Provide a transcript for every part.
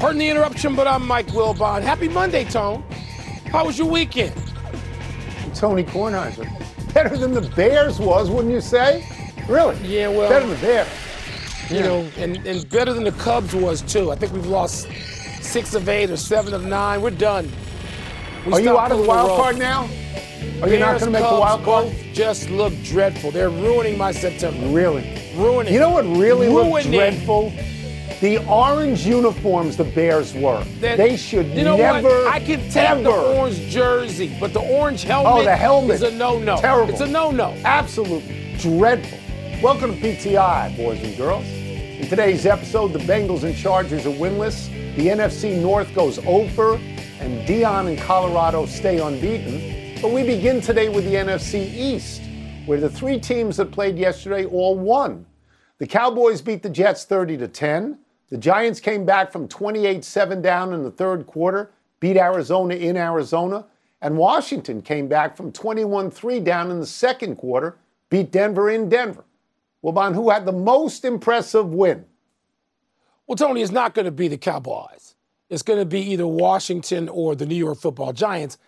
Pardon the interruption, but I'm Mike Wilbon. Happy Monday, Tone. How was your weekend? Tony Kornheiser. Better than the Bears was, wouldn't you say? Really? Yeah, well. Better than the Bears. You yeah. know, and, and better than the Cubs was, too. I think we've lost six of eight or seven of nine. We're done. We Are you out of the wild card now? Are Bears, you not going to make Cubs the wild card? just look dreadful. They're ruining my September. Really? Ruining. You know what really ruining. looks dreadful? The orange uniforms the Bears were. That, they should you know never. What? I can take the orange jersey, but the orange oh, helmet. Oh, the helmet is a no-no. Terrible. It's a no-no. Absolutely dreadful. Welcome to PTI, boys and girls. In today's episode, the Bengals and Chargers are winless. The NFC North goes over, and Deion and Colorado stay unbeaten. But we begin today with the NFC East, where the three teams that played yesterday all won. The Cowboys beat the Jets 30 to 10. The Giants came back from 28 7 down in the third quarter, beat Arizona in Arizona, and Washington came back from 21 3 down in the second quarter, beat Denver in Denver. Well, Bon, who had the most impressive win? Well, Tony, it's not going to be the Cowboys. It's going to be either Washington or the New York football Giants.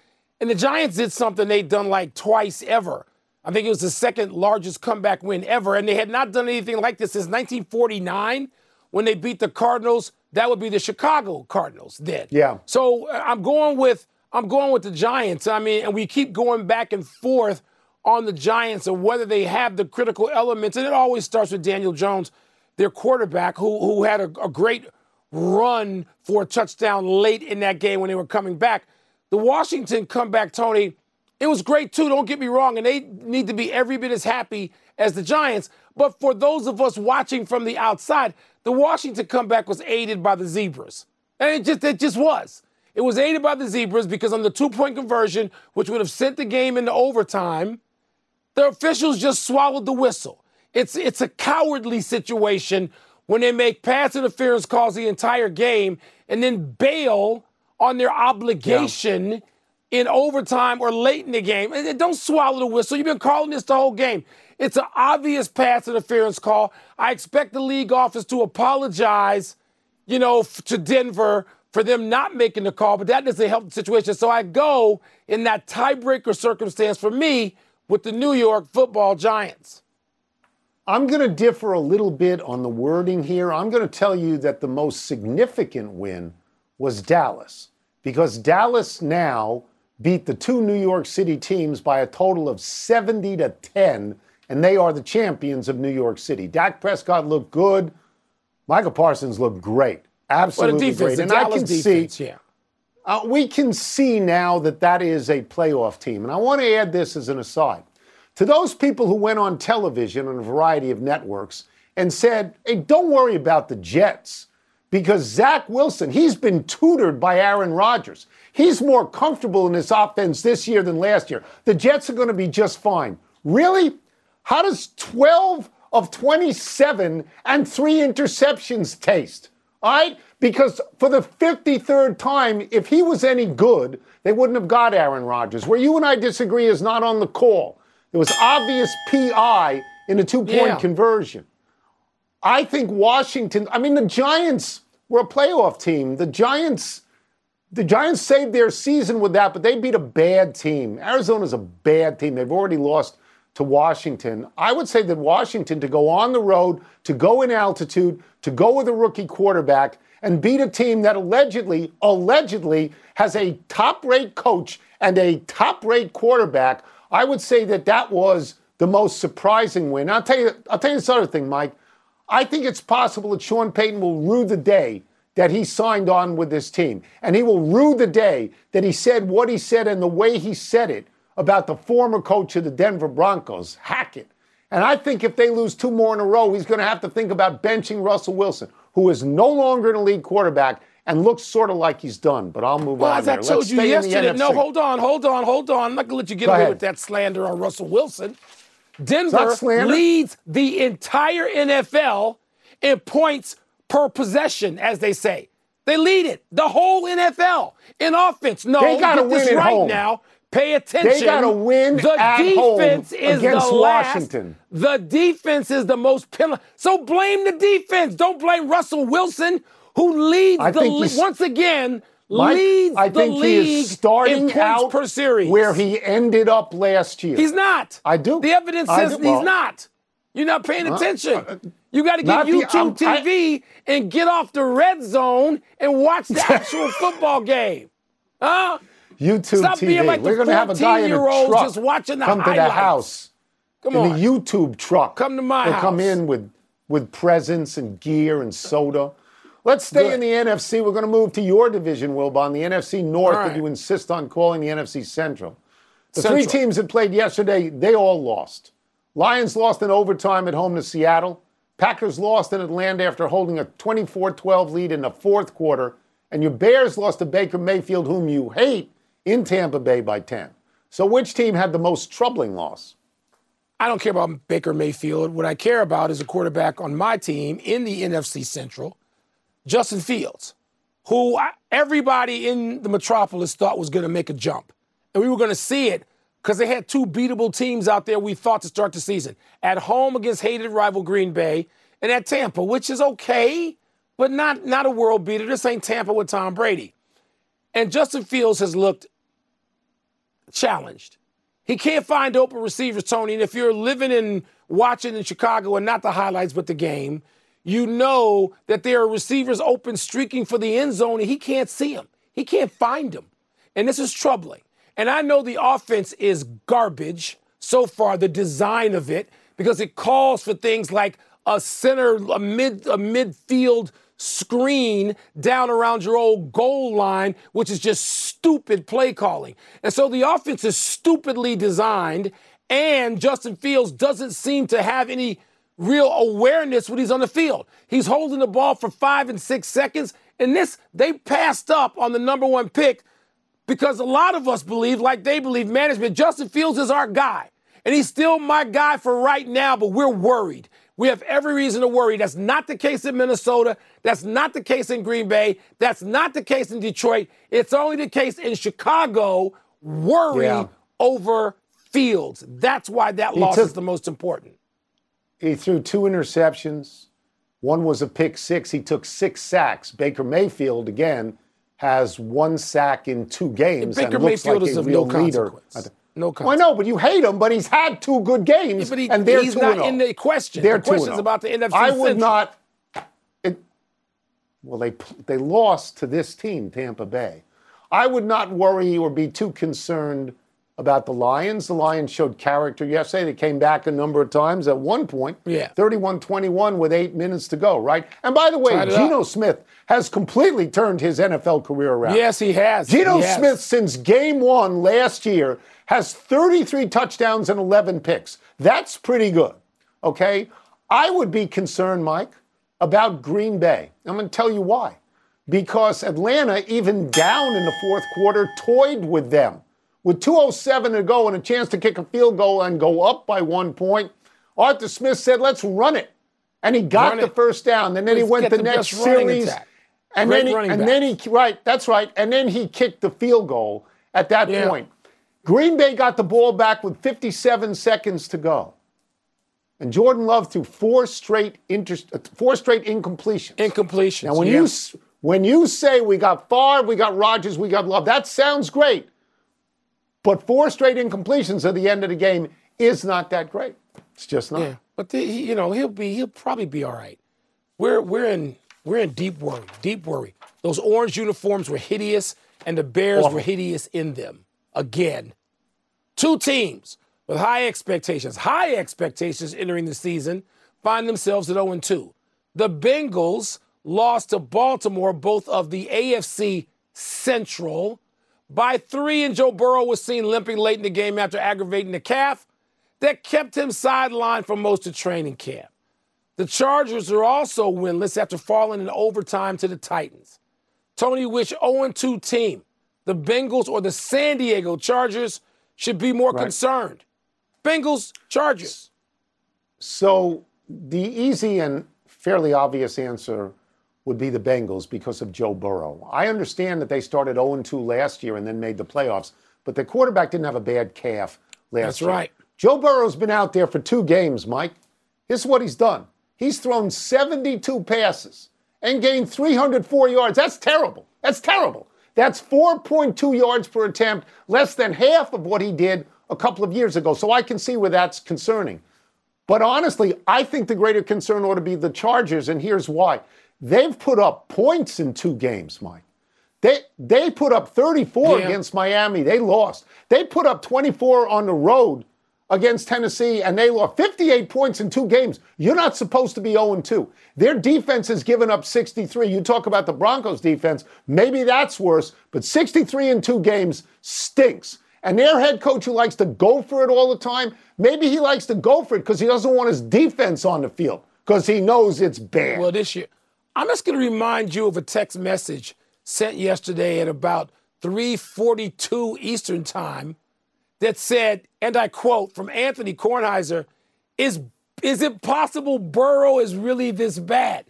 And the Giants did something they'd done like twice ever. I think it was the second largest comeback win ever, and they had not done anything like this since 1949 when they beat the Cardinals, that would be the Chicago Cardinals then. Yeah. So uh, I'm going with I'm going with the Giants. I mean, and we keep going back and forth on the Giants and whether they have the critical elements, and it always starts with Daniel Jones, their quarterback, who who had a, a great run for a touchdown late in that game when they were coming back. The Washington comeback, Tony, it was great too. Don't get me wrong, and they need to be every bit as happy as the Giants. But for those of us watching from the outside, the Washington comeback was aided by the Zebras. And it just, it just was. It was aided by the Zebras because on the two point conversion, which would have sent the game into overtime, the officials just swallowed the whistle. It's, it's a cowardly situation when they make pass interference calls the entire game and then bail on their obligation yeah. In overtime or late in the game. And don't swallow the whistle. You've been calling this the whole game. It's an obvious pass interference call. I expect the league office to apologize, you know, to Denver for them not making the call, but that doesn't help the situation. So I go in that tiebreaker circumstance for me with the New York football giants. I'm going to differ a little bit on the wording here. I'm going to tell you that the most significant win was Dallas because Dallas now beat the two New York City teams by a total of 70 to 10 and they are the champions of New York City. Dak Prescott looked good. Micah Parsons looked great. Absolutely defense, great. And I can defense, see, yeah. Uh, we can see now that that is a playoff team. And I want to add this as an aside. To those people who went on television on a variety of networks and said, hey, don't worry about the Jets because Zach Wilson, he's been tutored by Aaron Rodgers. He's more comfortable in his offense this year than last year. The Jets are going to be just fine. Really? How does 12 of 27 and three interceptions taste? All right? Because for the 53rd time, if he was any good, they wouldn't have got Aaron Rodgers. Where you and I disagree is not on the call. There was obvious PI in a two point yeah. conversion. I think Washington, I mean, the Giants were a playoff team. The Giants. The Giants saved their season with that, but they beat a bad team. Arizona's a bad team. They've already lost to Washington. I would say that Washington to go on the road, to go in altitude, to go with a rookie quarterback and beat a team that allegedly, allegedly has a top rate coach and a top rate quarterback. I would say that that was the most surprising win. I'll tell you, I'll tell you this other thing, Mike. I think it's possible that Sean Payton will rue the day that he signed on with this team. And he will rue the day that he said what he said and the way he said it about the former coach of the Denver Broncos, Hackett. And I think if they lose two more in a row, he's going to have to think about benching Russell Wilson. who is no longer an elite quarterback and looks sort of like he's done. But I'll move well, on. as there. I told Let's you stay in the yesterday. No, hold on, hold on, hold on. I'm not gonna let you get Go away ahead. with that slander on Russell Wilson. Denver leads the entire NFL in points per possession, as they say. They lead it, the whole NFL in offense. No, They gotta this win at right home. now. Pay attention. They gotta win the at home defense is against the last. The defense is the most penal. So blame the defense. Don't blame Russell Wilson, who leads I the league once again. Mike, leads I the think he league is starting out per series. where he ended up last year. He's not. I do. The evidence I says do. he's Well- not. You're not paying uh, attention. Uh, you got to get YouTube I- TV and get off the red zone and watch the actual football game. Huh? YouTube Stop TV. being like We're going to have a guy in a 14-year-olds truck just watching the come to the house Come in on. the YouTube truck. Come to my He'll come in with with presents and gear and soda. Let's stay Good. in the NFC. We're going to move to your division, Wilbon, the NFC North, All that you insist on calling the NFC Central. The three teams that played yesterday, they all lost. Lions lost in overtime at home to Seattle. Packers lost in Atlanta after holding a 24 12 lead in the fourth quarter. And your Bears lost to Baker Mayfield, whom you hate, in Tampa Bay by 10. So, which team had the most troubling loss? I don't care about Baker Mayfield. What I care about is a quarterback on my team in the NFC Central, Justin Fields, who I, everybody in the metropolis thought was going to make a jump. And we were going to see it because they had two beatable teams out there we thought to start the season at home against hated rival Green Bay and at Tampa, which is okay, but not, not a world beater. This ain't Tampa with Tom Brady. And Justin Fields has looked challenged. He can't find open receivers, Tony. And if you're living and watching in Chicago and not the highlights but the game, you know that there are receivers open streaking for the end zone and he can't see them. He can't find them. And this is troubling. And I know the offense is garbage so far, the design of it, because it calls for things like a center, a mid, a midfield screen down around your old goal line, which is just stupid play calling. And so the offense is stupidly designed, and Justin Fields doesn't seem to have any real awareness when he's on the field. He's holding the ball for five and six seconds, and this, they passed up on the number one pick because a lot of us believe, like they believe, management, Justin Fields is our guy. And he's still my guy for right now, but we're worried. We have every reason to worry. That's not the case in Minnesota. That's not the case in Green Bay. That's not the case in Detroit. It's only the case in Chicago. Worry Yeah. over Fields. That's why that loss took- is the most important. He threw two interceptions. One was a pick six. He took six sacks. Baker Mayfield, again, has one sack in two games. Baker and looks Mayfield like is a of real no leader. consequence. No Well, I know, but you hate him, but he's had two good games. But he- and they're he's 2 not oh. in the question. They're The question's 2 about the NFC I would Central. not. It, well, they they lost to this team, Tampa Bay. I would not worry or be too concerned about the Lions. The Lions showed character yesterday. They came back a number of times at one point. Yeah. 31 21 with eight minutes to go, right? And by the way, Tied Geno. Smith has completely turned his NFL career around. Yes, he has. Geno He has. Smith, since game one last year, has 33 touchdowns and 11 picks. That's pretty good. Okay? I would be concerned, Mike, about Green Bay. I'm going to tell you why. Because Atlanta, even down in the fourth quarter, toyed with them. With 2.07 to go and a chance to kick a field goal and go up by one point, Arthur Smith said, let's run it. And he got Run the it. first down. And then he Let's went the, the next series. And Great then, he, and then he, right, that's right. And then he kicked the field goal at that Yeah. point. Green Bay got the ball back with 57 seconds to go. And Jordan Love threw four straight inter- four straight incompletions. Incompletion. now, when you when you say we got Favre, we got Rodgers, we got Love, that sounds great. But four straight incompletions at the end of the game is not that great. It's just not. Yeah, but the, he- you know he'll be he'll probably be all right. We're we're in we're in deep worry, deep worry. Those orange uniforms were hideous, and the Bears Awful. were hideous in them again. Two teams with high expectations, high expectations entering the season, find themselves at 0 2. The Bengals lost to Baltimore, both of the AFC Central, by three, and Joe Burrow was seen limping late in the game after aggravating the calf that kept him sidelined for most of training camp. The Chargers are also winless after falling in overtime to the Titans. Tony, which 0 2 team, the Bengals or the San Diego Chargers, should be more right. concerned? Bengals, Chargers. So the easy and fairly obvious answer would be the Bengals because of Joe Burrow. I understand that they started 0 2 last year and then made the playoffs, but the quarterback didn't have a bad calf last That's year. That's right. Joe Burrow's been out there for two games, Mike. Here's what he's done he's thrown 72 passes and gained 304 yards. That's terrible. That's terrible. That's 4.2 yards per attempt, less than half of what he did a couple of years ago. So I can see where that's concerning. But honestly, I think the greater concern ought to be the Chargers, and here's why. They've put up points in two games, Mike. They they put up 34 yeah. against Miami. They lost. They put up 24 on the road against Tennessee, and they lost 58 points in two games. You're not supposed to be 0 2. Their defense has given up 63. You talk about the Broncos defense, maybe that's worse, but 63 in two games stinks. And their head coach who likes to go for it all the time, maybe he likes to go for it because he doesn't want his defense on the field because he knows it's bad. Well, this year, I'm just going to remind you of a text message sent yesterday at about 3:42 Eastern Time that said, and I quote from Anthony Kornheiser, "Is is it possible Burrow is really this bad?"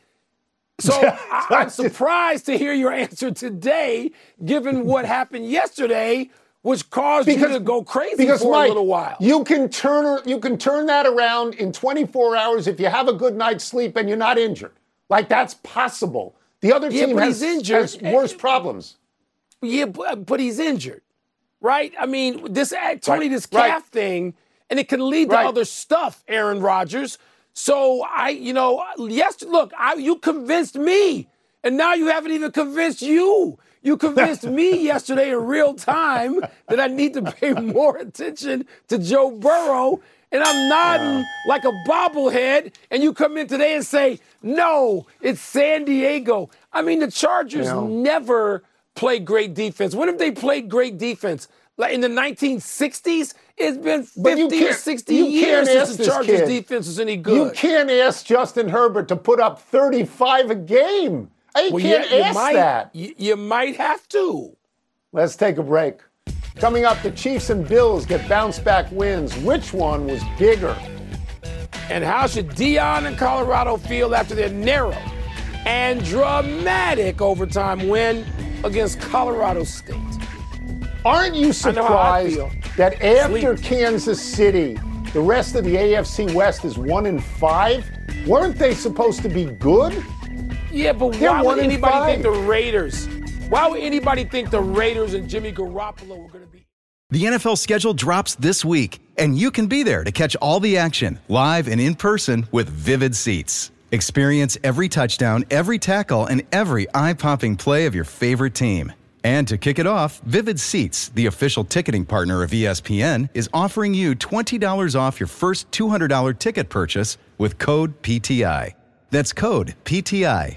So I, I'm surprised to hear your answer today, given what happened yesterday which caused because, you to go crazy because, for Mike, a little while. You can turn you can turn that around in 24 hours if you have a good night's sleep and you're not injured. Like that's possible. The other yeah, team has, has worse problems. Yeah, but, but, he's injured, right? I mean, this uh, Tony, right. this calf right. thing, and it can lead to right. other stuff. Aaron Rodgers. So I, you know, yes, look, I, you convinced me, and now you haven't even convinced you. You convinced me yesterday in real time that I need to pay more attention to Joe Burrow. And I'm nodding like a bobblehead. And you come in today and say, no, it's San Diego. I mean, the Chargers never play great defense. When have they played great defense? Like in the 1960s, it's been 50 or 60 years since the Chargers kid. defense was any good. You can't ask Justin Herbert to put up 35 a game. I well, can't you, you ask might, that. You, you might have to. Let's take a break. Coming up, the Chiefs and Bills get bounce back wins. Which one was bigger? And how should Deion and Colorado feel after their narrow and dramatic overtime win against Colorado State? Aren't you surprised that after Sleep. Kansas City, the rest of the AFC West is one in five? Weren't they supposed to be good? Yeah, but They're why would anybody think the Raiders? Why would anybody think the Raiders and Jimmy Garoppolo were going to be? The NFL schedule drops this week, and you can be there to catch all the action live and in person with Vivid Seats. Experience every touchdown, every tackle, and every eye popping play of your favorite team. And to kick it off, Vivid Seats, the official ticketing partner of ESPN, is offering you $20 off your first $200 ticket purchase with code PTI. That's code PTI.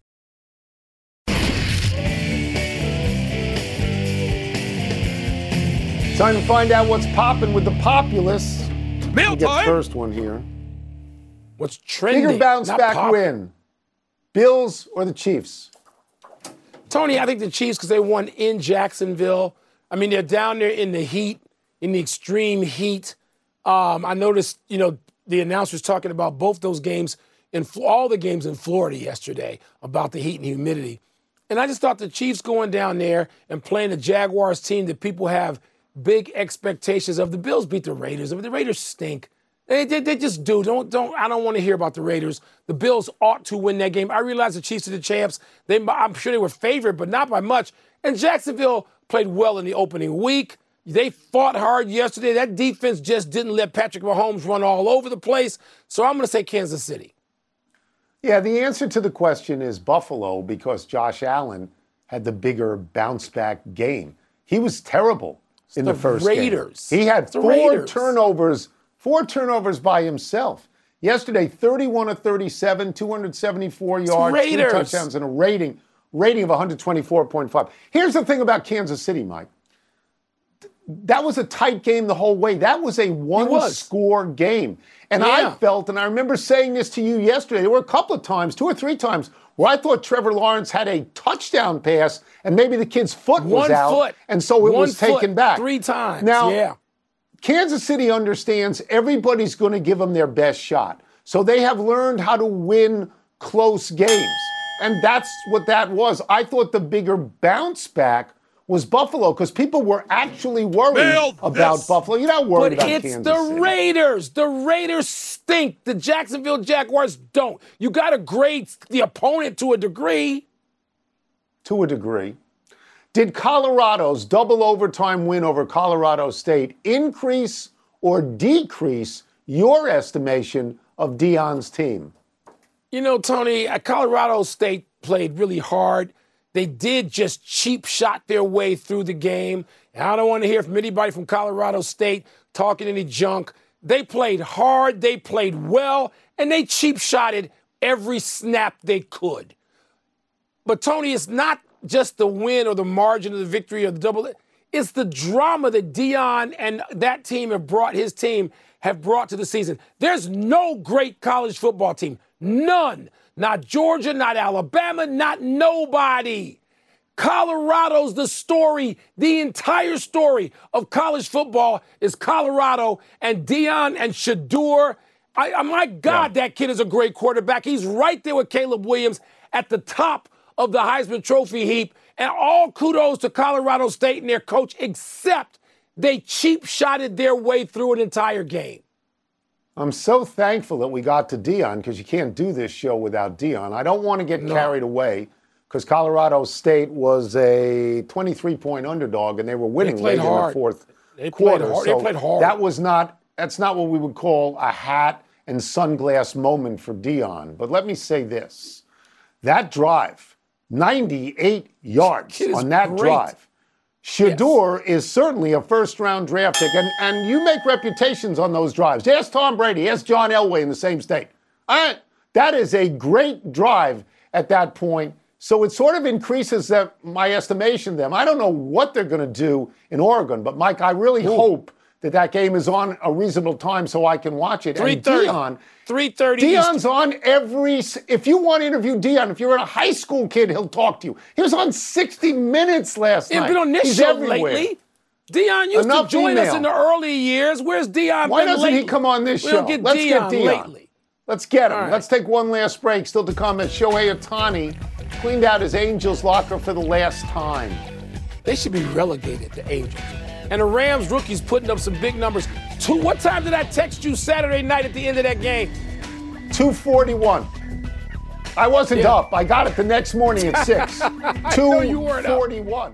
Time to find out what's popping with the populace. Mail time. First one here. What's trending? Bigger bounce back win. Bills or the Chiefs? Tony, I think the Chiefs because they won in Jacksonville. I mean, they're down there in the heat, in the extreme heat. Um, I noticed, you know, the announcers talking about both those games in all the games in Florida yesterday about the heat and humidity. And I just thought the Chiefs going down there and playing the Jaguars team that people have big expectations of. The Bills beat the Raiders. I mean, the Raiders stink. They, they, they just do. Don't don't. I don't want to hear about the Raiders. The Bills ought to win that game. I realize the Chiefs are the champs. They, I'm sure they were favored, but not by much. And Jacksonville played well in the opening week. They fought hard yesterday. That defense just didn't let Patrick Mahomes run all over the place. So I'm going to say Kansas City. Yeah, the answer to the question is Buffalo because Josh Allen had the bigger bounce back game. He was terrible it's in the, the first Raiders. game. He had four Raiders. turnovers, four turnovers by himself. Yesterday, 31 of 37, 274 yards, two touchdowns, and a rating rating of 124.5. Here's the thing about Kansas City, Mike that was a tight game the whole way. That was a one was. score game. And yeah. I felt, and I remember saying this to you yesterday, there were a couple of times, two or three times, where I thought Trevor Lawrence had a touchdown pass and maybe the kid's foot was one out. Foot. And so it one was taken back. Three times. Now, yeah. Kansas City understands everybody's going to give them their best shot. So they have learned how to win close games. And that's what that was. I thought the bigger bounce back was Buffalo because people were actually worried Nailed about this. Buffalo. You're not worried about Buffalo. but about it's Kansas the City. Raiders. The Raiders stink. The Jacksonville Jaguars don't. You got to grade the opponent to a degree. To a degree. Did Colorado's double overtime win over Colorado State increase or decrease your estimation of Deion's team? You know, Tony, uh, Colorado State played really hard. They did just cheap shot their way through the game. And I don't want to hear from anybody from Colorado State talking any junk. They played hard, they played well, and they cheap shotted every snap they could. But Tony, it's not just the win or the margin of the victory or the double. It's the drama that Deion and that team have brought his team have brought to the season. There's no great college football team. None not Georgia, not Alabama, not nobody. Colorado's the story. The entire story of college football is Colorado and Deion and Shedeur. I, I, my God, yeah. that kid is a great quarterback. He's right there with Caleb Williams at the top of the Heisman Trophy heap. And all kudos to Colorado State and their coach, except they cheap shotted their way through an entire game. I'm so thankful that we got to Deion because you can't do this show without Deion. I don't want to get no. carried away because Colorado State was a 23 point underdog and they were winning they late hard. in the fourth they quarter. Played hard. So they played hard. That was not. That's not what we would call a hat and sunglass moment for Deion. But let me say this: that drive, 98 yards on that great. drive Shedeur yes. is certainly a first round draft pick, and, and you make reputations on those drives. Ask Tom Brady, ask John Elway in the same state. All right, that is a great drive at that point. So it sort of increases that, my estimation of them. I don't know what they're going to do in Oregon, but Mike, I really Ooh. hope that that game is on a reasonable time so I can watch it. 3:30. Deion, 3:30. Deion's on every. If you want to interview Deion, if you're a high school kid, he'll talk to you. He was on 60 Minutes last He's night. been on this He's show everywhere. lately. Deion used Enough to join email. us in the early years. Where's Deion? Why doesn't lately? he come on this show? Don't get Let's Deion get Deion. lately. Let's get him. Right. Let's take one last break. Still to come as Shohei Ohtani cleaned out his Angels locker for the last time. They should be relegated, to Angels. And the Rams rookies putting up some big numbers. Two, what time did I text you Saturday night at the end of that game? 241. I wasn't Yeah. up. I got it the next morning at 6. know you weren't up. 241.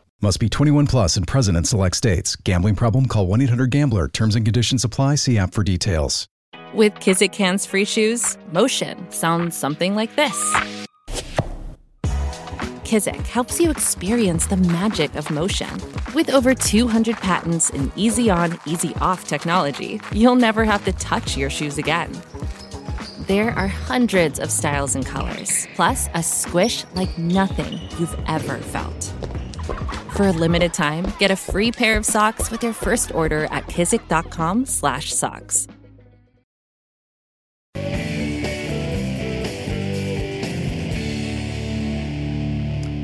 Must be 21 plus and present in select states. Gambling problem? Call 1 800 Gambler. Terms and conditions apply. See app for details. With Kizik hands free shoes, motion sounds something like this. Kizik helps you experience the magic of motion. With over 200 patents and easy on, easy off technology, you'll never have to touch your shoes again. There are hundreds of styles and colors, plus a squish like nothing you've ever felt. For a limited time, get a free pair of socks with your first order at kizik.com slash socks.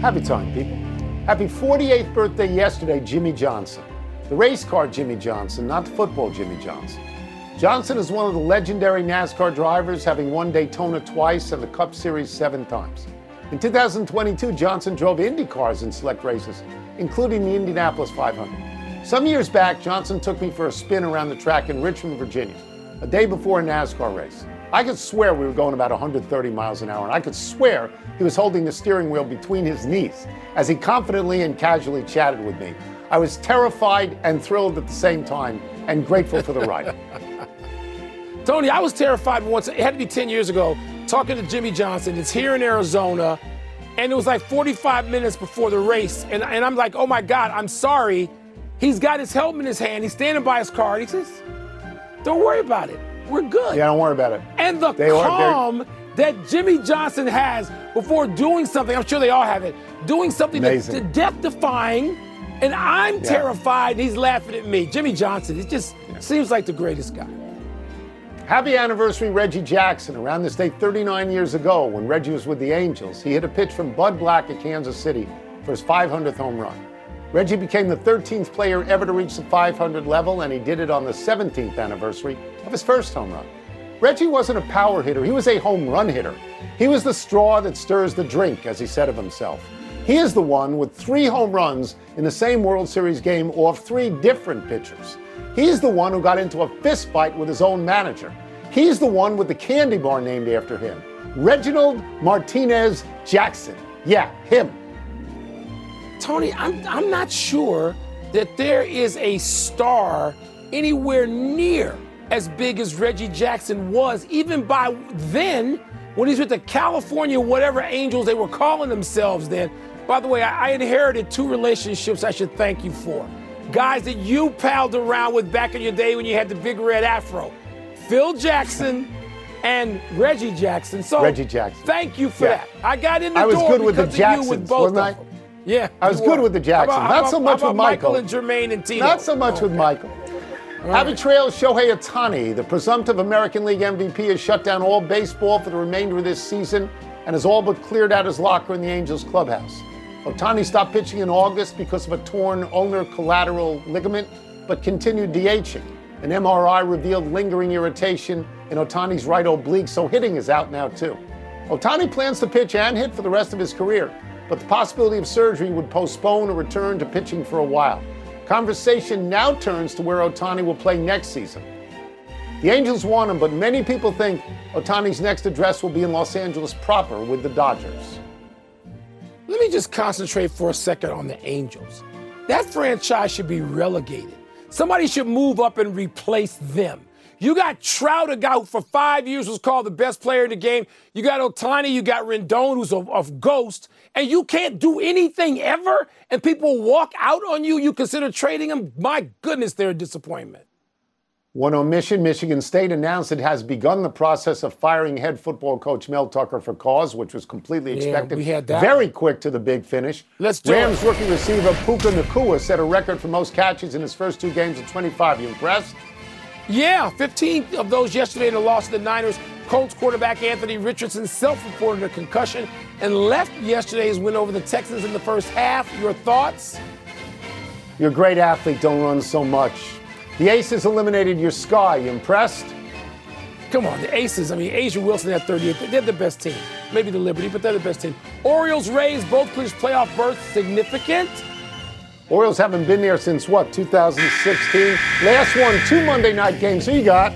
Happy time, people. Happy 48th birthday yesterday, Jimmie Johnson. The race car Jimmie Johnson, not the football Jimmy Johnson. Johnson is one of the legendary NASCAR drivers, having won Daytona twice and the Cup Series seven times. In 2022, Johnson drove Indy cars in select races, including the Indianapolis 500. Some years back, Johnson took me for a spin around the track in Richmond, Virginia, a day before a NASCAR race. I could swear we were going about 130 miles an hour, and I could swear he was holding the steering wheel between his knees as he confidently and casually chatted with me. I was terrified and thrilled at the same time and grateful for the ride. Tony, I was terrified once. It had to be 10 years ago. Talking to Jimmie Johnson. It's here in Arizona. And it was like 45 minutes before the race. And, and I'm like, oh my God, I'm sorry. He's got his helmet in his hand. He's standing by his car. And he says, don't worry about it. We're good. Yeah, don't worry about it. And the They calm that Jimmie Johnson has before doing something, I'm sure they all have it, doing something that's death defying. And I'm terrified, and he's laughing at me. Jimmie Johnson, it just seems like the greatest guy. Happy anniversary, Reggie Jackson. Around this date 39 years ago, when Reggie was with the Angels, he hit a pitch from Bud Black at Kansas City for his 500th home run. Reggie became the 13th player ever to reach the 500 level, and he did it on the 17th anniversary of his first home run. Reggie wasn't a power hitter, he was a home run hitter. He was the straw that stirs the drink, as he said of himself. He is the one with three home runs in the same World Series game off three different pitchers. He's the one who got into a fist fight with his own manager. He's the one with the candy bar named after him Reginald Martinez Jackson. Yeah, him. Tony, I'm, I'm not sure that there is a star anywhere near as big as Reggie Jackson was, even by then when he's with the California whatever Angels they were calling themselves then. By the way, I, I inherited two relationships I should thank you for. Guys that you palled around with back in your day when you had the big red afro. Phil Jackson and Reggie Jackson. So Reggie Jackson. Thank you for Yeah. that. I got in the I was door good with the because of you Jacksons, with both wasn't I? of them. Yeah, I was good were. with the Jacksons. about- Not how so much with about Michael. and Jermaine and Tito. Not so much with Okay. Michael. Happy trails, Shohei Ohtani, the presumptive American League MVP, has shut down all baseball for the remainder of this season and has all but cleared out his locker in the Angels clubhouse. Ohtani stopped pitching in August because of a torn ulnar collateral ligament, but continued DHing. An MRI revealed lingering irritation in Ohtani's right oblique, so hitting is out now too. Ohtani plans to pitch and hit for the rest of his career, but the possibility of surgery would postpone a return to pitching for a while. Conversation now turns to where Otani will play next season. The Angels want him, but many people think Ohtani's next address will be in Los Angeles proper with the Dodgers. Let me just concentrate for a second on the Angels. That franchise should be relegated. Somebody should move up and replace them. You got Trout, a guy who for five years was called the best player in the game. You got Ohtani, you got Rendon, who's a, a ghost, and you can't do anything ever, and people walk out on you. You consider trading them? My goodness, they're a disappointment. One omission Michigan State announced it has begun the process of firing head football coach Mel Tucker for cause, which was completely Yeah, expected. we had that. Very quick to the big finish. Let's do Rams it. rookie receiver Puka Nacua set a record for most catches in his first two games at 25. You impressed? Yeah, 15 of those yesterday in the loss to the Niners. Colts quarterback Anthony Richardson self-reported a concussion and left yesterday's win over the Texans in the first half. Your thoughts? You're a great athlete. Don't run so much. The Aces eliminated your Sky. You impressed? Come on, the Aces. I mean, A'ja Wilson at 38. They're the best team. Maybe the Liberty, but they're the best team. Orioles, Rays, both clinch playoff berths. Significant. Orioles haven't been there since what, 2016? Last one, two Monday night games. Who you got?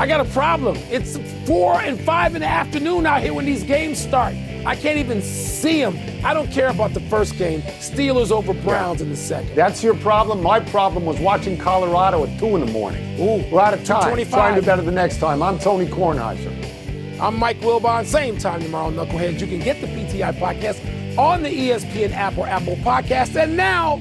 I got a problem. It's four and five in the afternoon out here when these games start. I can't even see them. I don't care about the first game. Steelers over Browns in the second. That's your problem. My problem was watching Colorado at 2 in the morning. Ooh, We're out of time. 225. Trying to do better the next time. I'm Tony Kornheiser. I'm Mike Wilbon. Same time tomorrow, Knuckleheads. You can get the PTI podcast on the ESPN app or Apple Podcast. And now,